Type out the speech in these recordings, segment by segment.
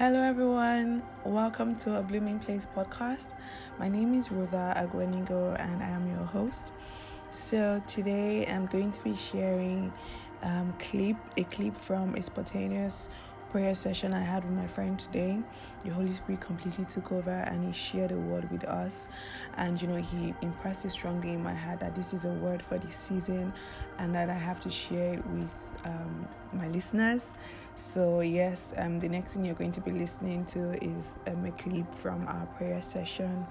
Hello, everyone. Welcome to a Blooming Place podcast. My name is Rutha Agwenigo, and I am your host. So today I'm going to be sharing um, clip a clip from a spontaneous prayer session I had with my friend today. The Holy Spirit completely took over and He shared a word with us. And you know, He impressed it strongly in my heart that this is a word for this season and that I have to share it with um, my listeners. So, yes, um, the next thing you're going to be listening to is um, a clip from our prayer session.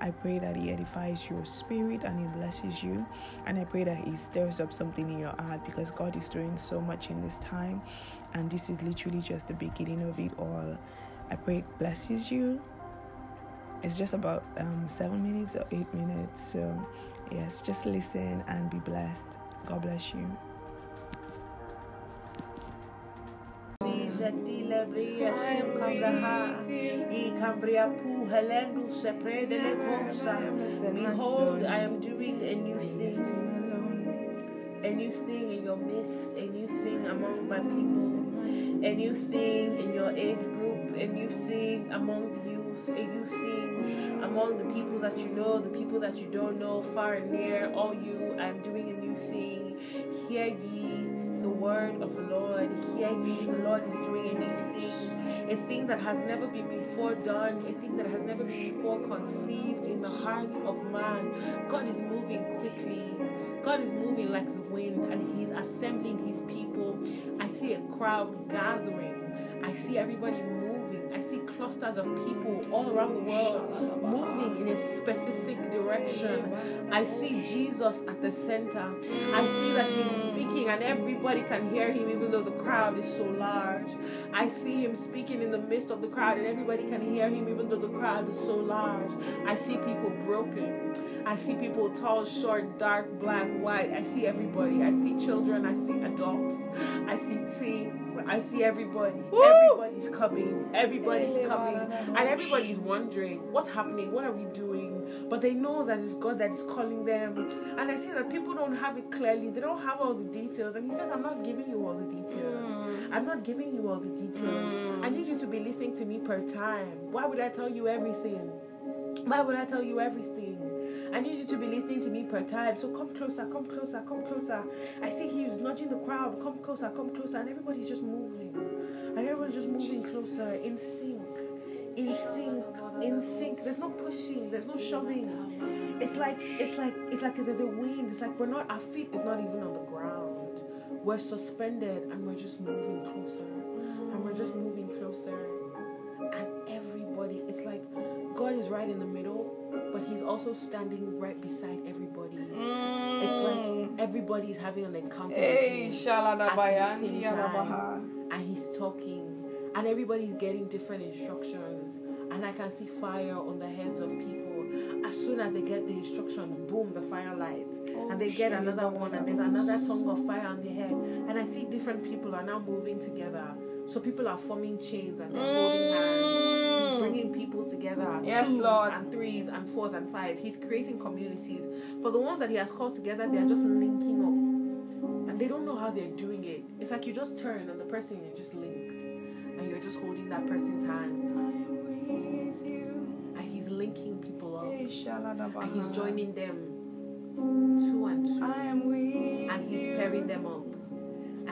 I pray that He edifies your spirit and He blesses you. And I pray that He stirs up something in your heart because God is doing so much in this time. And this is literally just the beginning of it all. I pray it blesses you. It's just about um, seven minutes or eight minutes. So, yes, just listen and be blessed. God bless you. Behold, I am doing a new thing. A new thing in your midst, a new thing among my people, a new thing in your age group, a new thing among the youth, a new thing among the people that you know, the people that you don't know, far and near, all you, I am doing a new thing. Hear ye word of the Lord. Hear ye, the Lord is doing a new thing. A thing that has never been before done, a thing that has never been before conceived in the hearts of man. God is moving quickly. God is moving like the wind and He's assembling His people. I see a crowd gathering. I see everybody. I clusters of people all around the world moving in a specific direction. I see Jesus at the center. I see that He's speaking and everybody can hear Him even though the crowd is so large. I see Him speaking in the midst of the crowd and everybody can hear Him even though the crowd is so large. I see people broken. I see people tall, short, dark, black, white. I see everybody. I see children. I see adults. I see teens. I see everybody. Woo! Everybody's coming. Everybody's coming. And everybody's wondering, what's happening? What are we doing? But they know that it's God that is calling them. And I see that people don't have it clearly. They don't have all the details. And He says, I'm not giving you all the details. Mm. I'm not giving you all the details. Mm. I need you to be listening to me per time. Why would I tell you everything? Why would I tell you everything? I need you to be listening to me per time. So come closer, come closer, come closer. I see he was nudging the crowd. Come closer, come closer. And everybody's just moving. And everyone's just moving closer in sync. In sync. In sync. There's no pushing. There's no shoving. It's like it's like it's like there's a wind. It's like we're not our feet is not even on the ground. We're suspended and we're just moving closer. And we're just moving closer. And everybody, it's like God is right in the middle, but He's also standing right beside everybody. It's like everybody's having an encounter Hey, with Him at the same time, and He's talking, and everybody's getting different instructions. And I can see fire on the heads of people. As soon as they get the instructions, boom, the fire lights. and they get another one, and there's another tongue of fire on their head. And I see different people are now moving together. So people are forming chains and they're holding hands. He's bringing people together. Mm. Yes, twos Lord. and threes and fours and five. He's creating communities. For the ones that he has called together, they are just linking up. And they don't know how they're doing it. It's like you just turn and the person is just linked. And you're just holding that person's hand. And he's linking people up. And he's joining them two and two. I am with And he's pairing them up.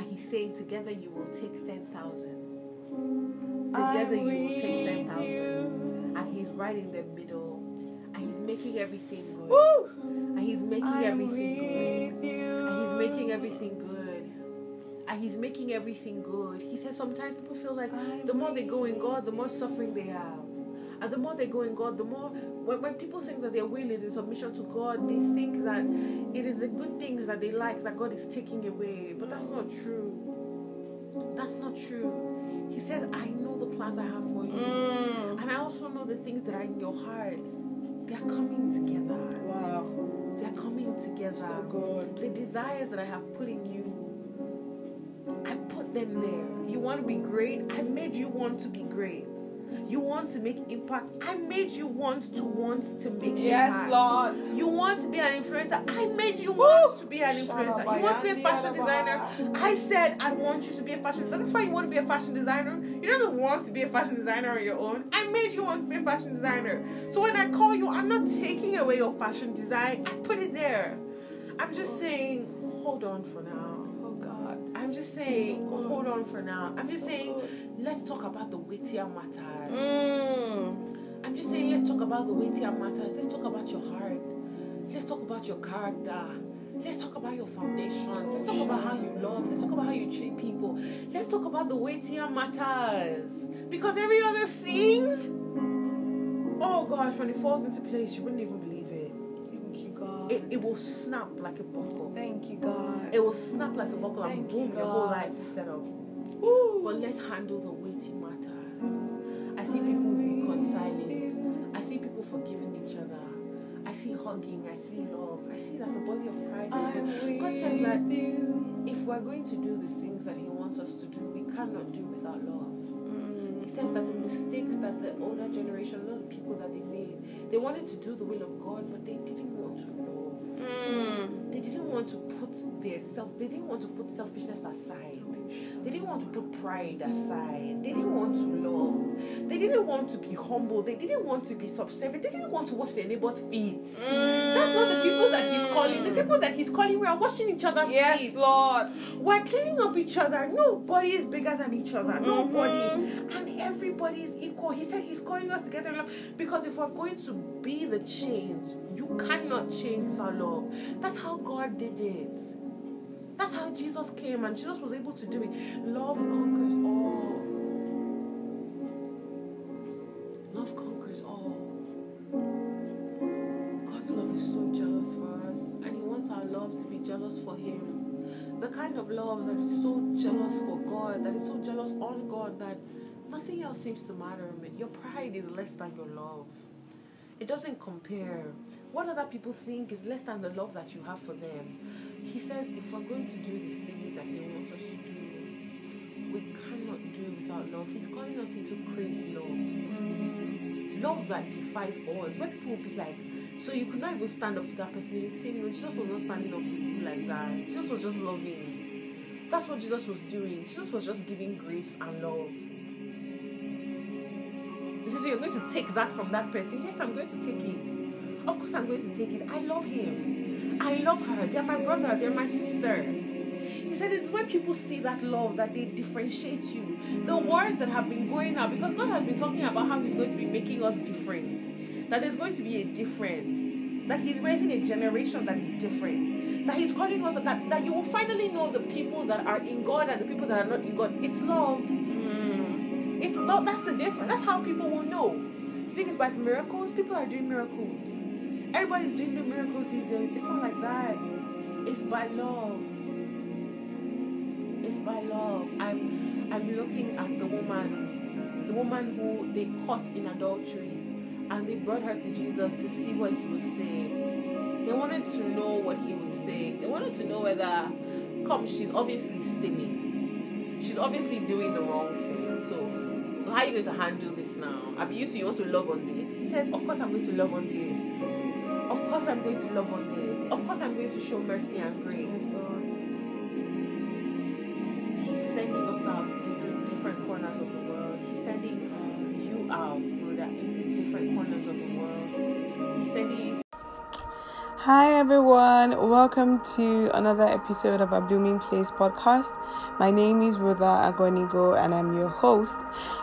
And he's saying, Together you will take 10,000. Together you will take 10,000. And he's right in the middle. And he's making everything good. Woo! And he's making I am everything good. you. And he's making everything good. And he's making everything good. He says sometimes people feel like I'm the more they go in God, the more suffering they have. And the more they go in God, the more when, when people think that their will is in submission to God, they think that it is the good things that they like that God is taking away. But that's not true. That's not true. He says, I know the plans I have for you. Mm. And I also know the things that are in your heart. They are coming together. Wow. They're coming together. So good. The desires that I have put in you, I put them there. You want to be great? I made you want to be great. You want to make impact. I made you want to want to make Yes, impact. Yes, Lord. You want to be an influencer. I made you want to be an influencer. You want to be a fashion designer. I said I want you to be a fashion designer. That's why you want to be a fashion designer. You don't just want to be a fashion designer on your own. I made you want to be a fashion designer. So when I call you, I'm not taking away your fashion design. I put it there. I'm just saying, hold on for now. Oh God. I'm just saying, So hold on for now. I'm just So saying. Let's talk about the weightier matters. Mm. I'm just saying, let's talk about the weightier matters. Let's talk about your heart. Let's talk about your character. Let's talk about your foundations. Let's talk about how you love. Let's talk about how you treat people. Let's talk about the weightier matters. Because every other thing, oh gosh, when it falls into place, you wouldn't even believe it. Thank you, God. It, it will snap like a buckle. Thank you, God. It will snap like a buckle and Thank boom, you, your whole life is set up. Woo. But let's handle the weighty matters. I see people reconciling. I see people forgiving each other. I see hugging. I see love. I see that the body of Christ is. God says that you. if we're going to do the things that He wants us to do, we cannot do without love. He Mm. says that the mistakes that the older generation, a lot of people that they made, they wanted to do the will of God, but they didn't want to love. Mm. They didn't want to put their self. They didn't want to put selfishness aside. They didn't want to put pride aside. They didn't want to love. They didn't want to be humble. They didn't want to be subservient. They didn't want to wash their neighbor's feet. That's not the people that he's calling. The people that he's calling, we are washing each other's Yes, feet. Yes, Lord. We're cleaning up each other. Nobody is bigger than each other. Nobody. Mhm. And everybody is equal. He said he's calling us together in love. Because if we're going to be the change, you cannot change without love. That's how God did it. That's how Jesus came and Jesus was able to do it. Love conquers all. Love conquers all. God's love is so jealous for us, and He wants our love to be jealous for Him. The kind of love that is so jealous for God, that is so jealous on God, that nothing else seems to matter. Your pride is less than your love. It doesn't compare. What other people think is less than the love that you have for them. He says, if we're going to do these things that He wants us to do, we cannot do it without love. He's calling us into crazy love love that defies odds. When people will be like, so you could not even stand up to that person, you say, no, Jesus was not standing up to people like that. Jesus was just loving. That's what Jesus was doing. Jesus was just giving grace and love. He says, so you're going to take that from that person? Yes, I'm going to take it. Of course, I'm going to take it. I love him. I love her. They're my brother. They're my sister. He said it's when people see that love that they differentiate you. The words that have been going out, because God has been talking about how He's going to be making us different, that there's going to be a difference, that He's raising a generation that is different, that He's calling us that, that you will finally know the people that are in God and the people that are not in God. It's love. It's love. That's the difference. That's how people will know. Think it's by miracles? People are doing miracles. Everybody's doing the miracles these days. It's not like that. It's by love. It's by love. I'm I'm looking at the woman, the woman who they caught in adultery, and they brought her to Jesus to see what he would say. They wanted to know what he would say. They wanted to know whether, come, she's obviously sinning. She's obviously doing the wrong thing. So how are you going to handle this now? I mean, you two, you want to love on this? He says, of course I'm going to love on this. Course I'm going to love on this. Of course I'm going to show mercy and grace. Yes, Lord. He's sending us out into different corners of the world. He's sending you out, brother, into different corners of the world. He's sending. Hi everyone, welcome to another episode of a Blooming Place podcast. My name is Rhoda Agonigo and I'm your host.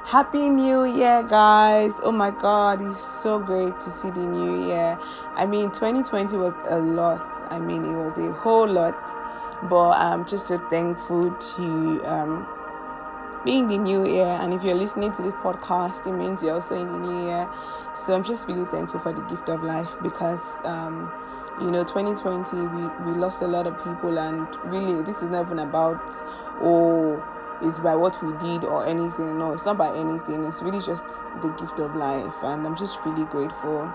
Happy New Year, guys! Oh my god, it's so great to see the new year. I mean, 2020 was a lot, I mean, it was a whole lot, but I'm just so thankful to um, being the new year and if you're listening to this podcast it means you're also in the new year so i'm just really thankful for the gift of life because um you know 2020 we we lost a lot of people and really this is not even about oh it's by what we did or anything. No it's not by anything. It's really just the gift of life and i'm just really grateful.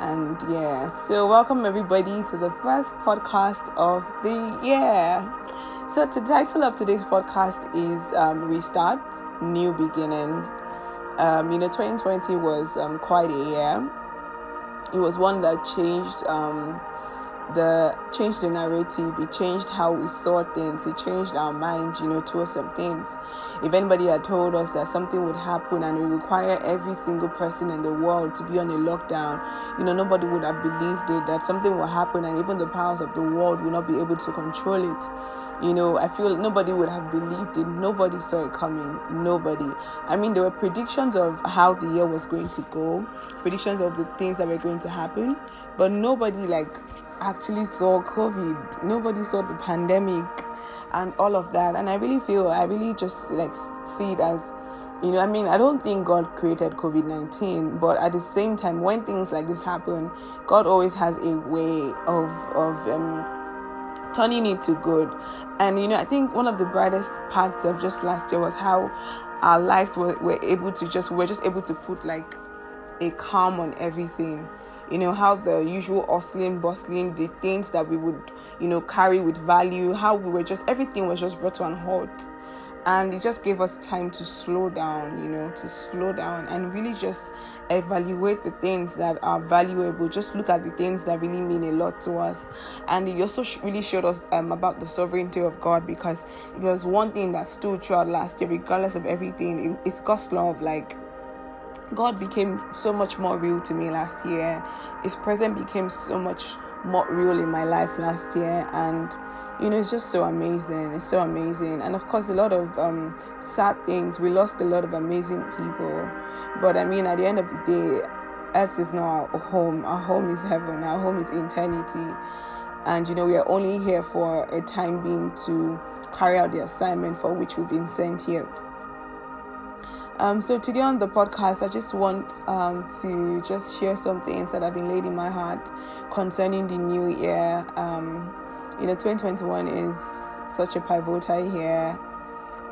And yeah so welcome everybody to the first podcast of the year so the title of today's podcast is um, Restart, New Beginnings. Um, you know, 2020 was um, quite a year. It was one that changed um, the changed the narrative it changed how we saw things it changed our mind you know towards some things. If anybody had told us that something would happen and it require every single person in the world to be on a lockdown you know nobody would have believed it that something will happen and even the powers of the world will not be able to control it. You know i feel nobody would have believed it. Nobody saw it coming. Nobody. I mean there were predictions of how the year was going to go predictions of the things that were going to happen but nobody like actually saw COVID. Nobody saw the pandemic and all of that. And I really feel, I really just like see it as, you know, I mean, I don't think God created COVID 19, but at the same time, when things like this happen, God always has a way of, of, um, turning it to good. And you know, I think one of the brightest parts of just last year was how our lives were, were able to just we we're just able to put like a calm on everything you know how the usual hustling bustling the things that we would you know carry with value how we were just everything was just brought to an halt. And it just gave us time to slow down you know to slow down and really just evaluate the things that are valuable. Just look at the things that really mean a lot to us. And it also really showed us um, about the sovereignty of god because it was one thing that stood throughout last year regardless of everything it, it's god's love like God became so much more real to me last year. His presence became so much more real in my life last year, and you know, it's just so amazing. It's so amazing, and of course, a lot of um, sad things. We lost a lot of amazing people, but I mean, at the end of the day, Earth is not our home. Our home is heaven. Our home is eternity, and you know, we are only here for a time being to carry out the assignment for which we've been sent here. Um, so today on the podcast, I just want um, to just share some things that have been laid in my heart concerning the new year. Um, you know, 2021 is such a pivotal year.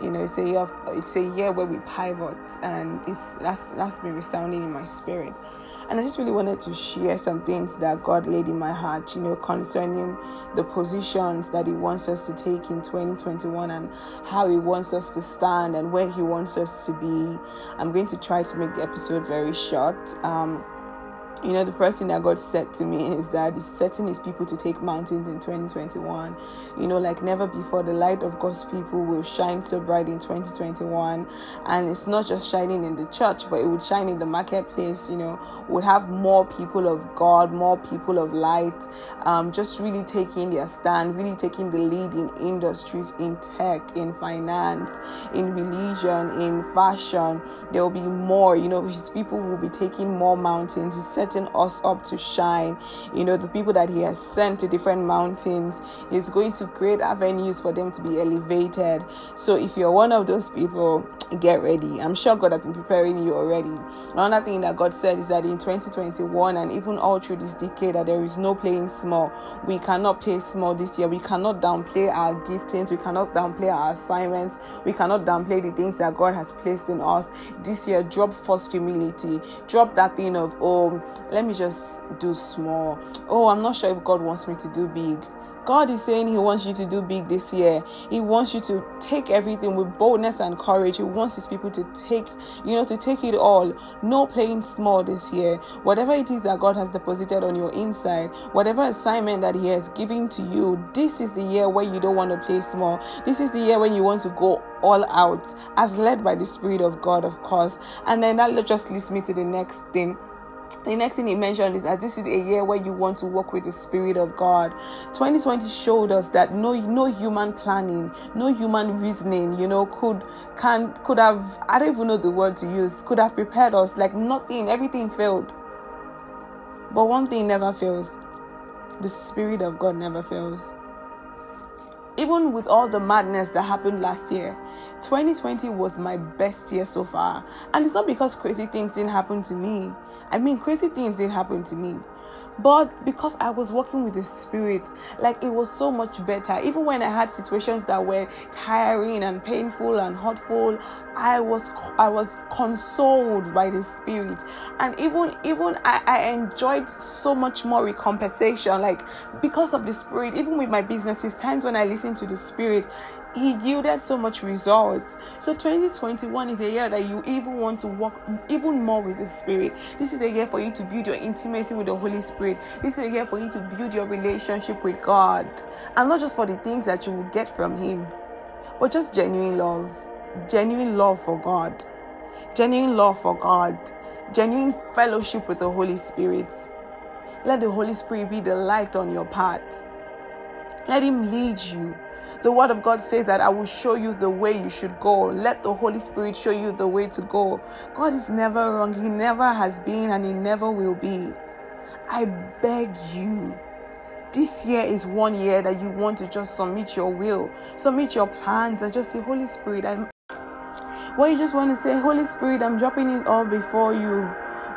You know, it's a year of, it's a year where we pivot, and it's that's that's been resounding in my spirit. And I just really wanted to share some things that God laid in my heart, you know, concerning the positions that He wants us to take in 2021 and how He wants us to stand and where He wants us to be. I'm going to try to make the episode very short. Um, you know, the first thing that God said to me is that He's setting His people to take mountains in 2021. You know, like never before, the light of God's people will shine so bright in 2021. And it's not just shining in the church, but it would shine in the marketplace. You know, would have more people of God, more people of light, um, just really taking their stand, really taking the lead in industries, in tech, in finance, in religion, in fashion. There will be more, you know, His people will be taking more mountains. He said setting us up to shine. You know, the people that He has sent to different mountains, He's going to create avenues for them to be elevated. So if you're one of those people, get ready. I'm sure God has been preparing you already. Another thing that God said is that in 2021 and even all through this decade, that there is no playing small. We cannot play small this year. We cannot downplay our giftings. We cannot downplay our assignments. We cannot downplay the things that God has placed in us. This year, drop false humility. Drop that thing of, oh, let me just do small. Oh, I'm not sure if God wants me to do big. God is saying He wants you to do big this year. He wants you to take everything with boldness and courage. He wants His people to take, you know, to take it all. No playing small this year. Whatever it is that God has deposited on your inside, whatever assignment that He has given to you, this is the year where you don't want to play small. This is the year when you want to go all out, as led by the Spirit of God, of course. And then that just leads me to the next thing the next thing he mentioned is that this is a year where you want to work with the spirit of god. 2020 showed us that no no human planning no human reasoning you know could can could have i don't even know the word to use could have prepared us. Like nothing everything failed. But one thing never fails. The spirit of god never fails even with all the madness that happened last year, 2020 was my best year so far. And it's not because crazy things didn't happen to me. I mean, crazy things didn't happen to me. But because I was working with the Spirit, like it was so much better. Even when I had situations that were tiring and painful and hurtful, I was I was consoled by the Spirit, and even even I, I enjoyed so much more recompensation, like because of the Spirit. Even with my businesses, times when I listen to the Spirit, he yielded so much results. So 2021 is a year that you even want to work even more with the Spirit. This is a year for you to build your intimacy with the Holy Spirit. This is a year for you to build your relationship with God. And not just for the things that you will get from Him, but just genuine love. Genuine love for God. Genuine love for God. Genuine fellowship with the Holy Spirit. Let the Holy Spirit be the light on your path. Let Him lead you. The word of God says that I will show you the way you should go. Let the Holy Spirit show you the way to go. God is never wrong. He never has been and He never will be. I beg you. This year is one year that you want to just submit your will, submit your plans, and just say, Holy Spirit, I'm. What you just want to say, Holy Spirit, I'm dropping it all before you.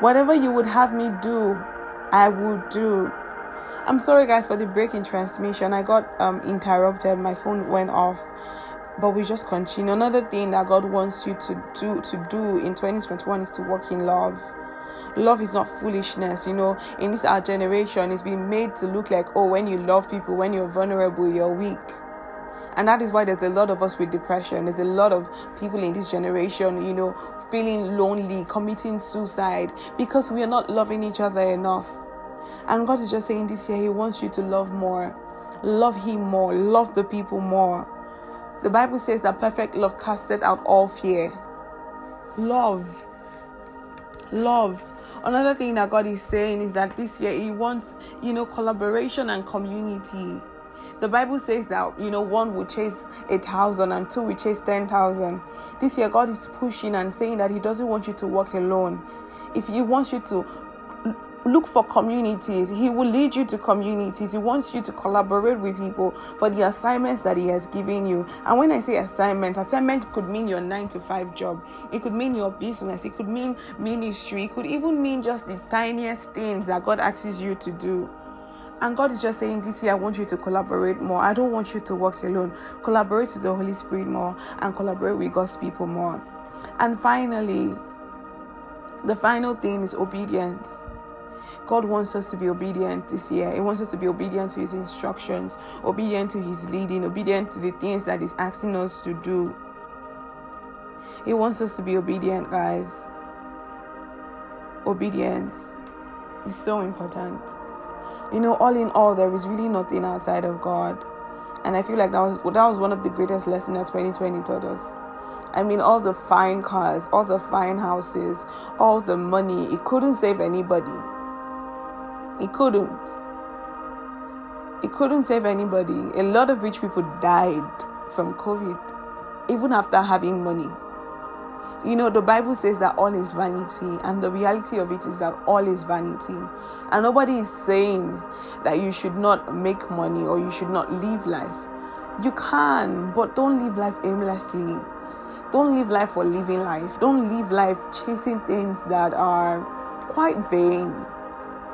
Whatever you would have me do, I will do. I'm sorry, guys, for the break in transmission. I got um, interrupted. My phone went off, but we just continue. Another thing that God wants you to do to do in 2021 is to walk in love. Love is not foolishness, you know. In this our generation, it's been made to look like, oh, when you love people, when you're vulnerable, you're weak. And that is why there's a lot of us with depression. There's a lot of people in this generation, you know, feeling lonely, committing suicide because we are not loving each other enough. And God is just saying this year, He wants you to love more, love Him more, love the people more. The Bible says that perfect love casted out all fear. Love. Love. Another thing that God is saying is that this year He wants, you know, collaboration and community. The Bible says that, you know, one will chase a thousand and two will chase ten thousand. This year, God is pushing and saying that He doesn't want you to walk alone. If He wants you to look for communities. He will lead you to communities. He wants you to collaborate with people for the assignments that He has given you. And when I say assignment, assignment could mean your nine to five job, it could mean your business, it could mean ministry, it could even mean just the tiniest things that God asks you to do. And God is just saying this year, I want you to collaborate more. I don't want you to work alone. Collaborate with the Holy Spirit more and collaborate with God's people more. And finally, the final thing is obedience. God wants us to be obedient this year. He wants us to be obedient to His instructions, obedient to His leading, obedient to the things that He's asking us to do. He wants us to be obedient, guys. Obedience is so important. You know, all in all, there is really nothing outside of God. And I feel like that was that was one of the greatest lessons that 2020 taught us. I mean, all the fine cars, all the fine houses, all the money, it couldn't save anybody. It couldn't. It couldn't save anybody. A lot of rich people died from COVID, even after having money. You know, the Bible says that all is vanity, and the reality of it is that all is vanity. And nobody is saying that you should not make money or you should not live life. You can, but don't live life aimlessly. Don't live life for living life. Don't live life chasing things that are quite vain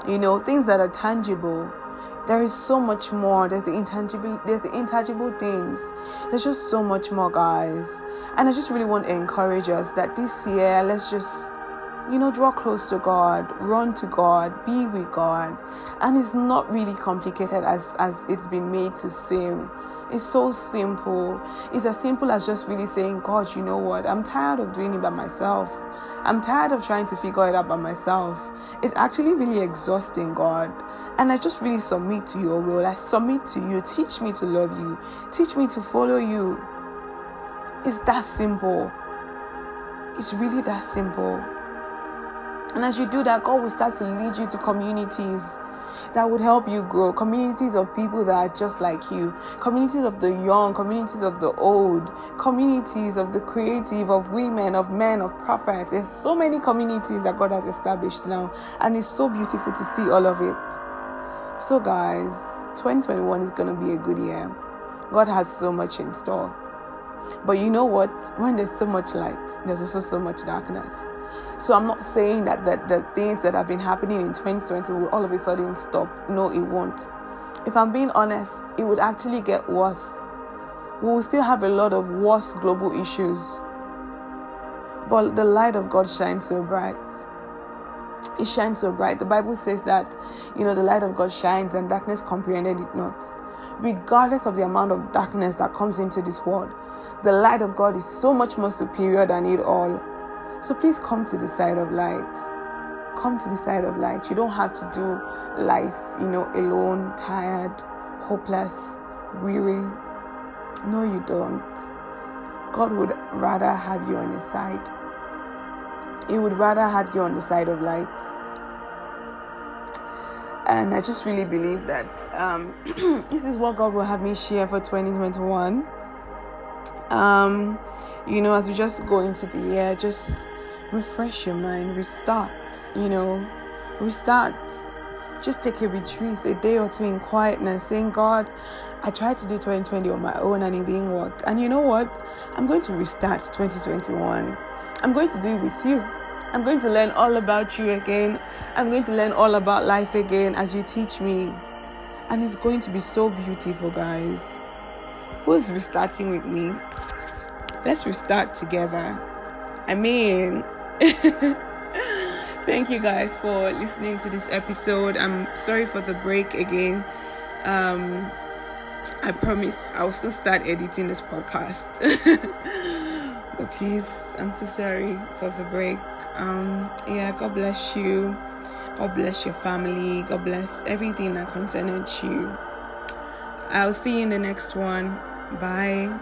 you know things that are tangible. There is so much more. There's the intangible there's the intangible things. There's just so much more guys. And i just really want to encourage us that this year let's just you know draw close to god run to god be with god and it's not really complicated as as it's been made to seem it's so simple it's as simple as just really saying god you know what i'm tired of doing it by myself I'm tired of trying to figure it out by myself. It's actually really exhausting, God. And I just really submit to your will. I submit to you. Teach me to love you. Teach me to follow you. It's that simple. It's really that simple. And as you do that, God will start to lead you to communities that would help you grow. Communities of people that are just like you. Communities of the young, communities of the old, communities of the creative, of women, of men, of prophets. There's so many communities that God has established now, and it's so beautiful to see all of it. So, guys, 2021 is going to be a good year. God has so much in store. But you know what? When there's so much light, there's also so much darkness. So I'm not saying that the, the things that have been happening in 2020 will all of a sudden stop. No, it won't. If I'm being honest, it would actually get worse. We will still have a lot of worse global issues. But the light of God shines so bright. It shines so bright. The Bible says that, you know, the light of God shines and darkness comprehended it not. Regardless of the amount of darkness that comes into this world, the light of God is so much more superior than it all. So please come to the side of light. Come to the side of light. You don't have to do life, you know, alone, tired, hopeless, weary. No, you don't. God would rather have you on his side. He would rather have you on the side of light. And I just really believe that um, this is what God will have me share for 2021. Um, you know, as we just go into the year, just refresh your mind, restart, you know, restart. Just take a retreat, a day or two in quietness, saying, God, I tried to do 2020 on my own and it didn't work. And you know what? I'm going to restart 2021. I'm going to do it with you. I'm going to learn all about you again. I'm going to learn all about life again as you teach me. And it's going to be so beautiful, guys. Who's restarting with me? Let's restart together. I mean, thank you guys for listening to this episode. I'm sorry for the break again. Um, I promise I'll still start editing this podcast. but please, I'm so sorry for the break. Um, yeah, God bless you. God bless your family. God bless everything that concerns you. I'll see you in the next one. Bye.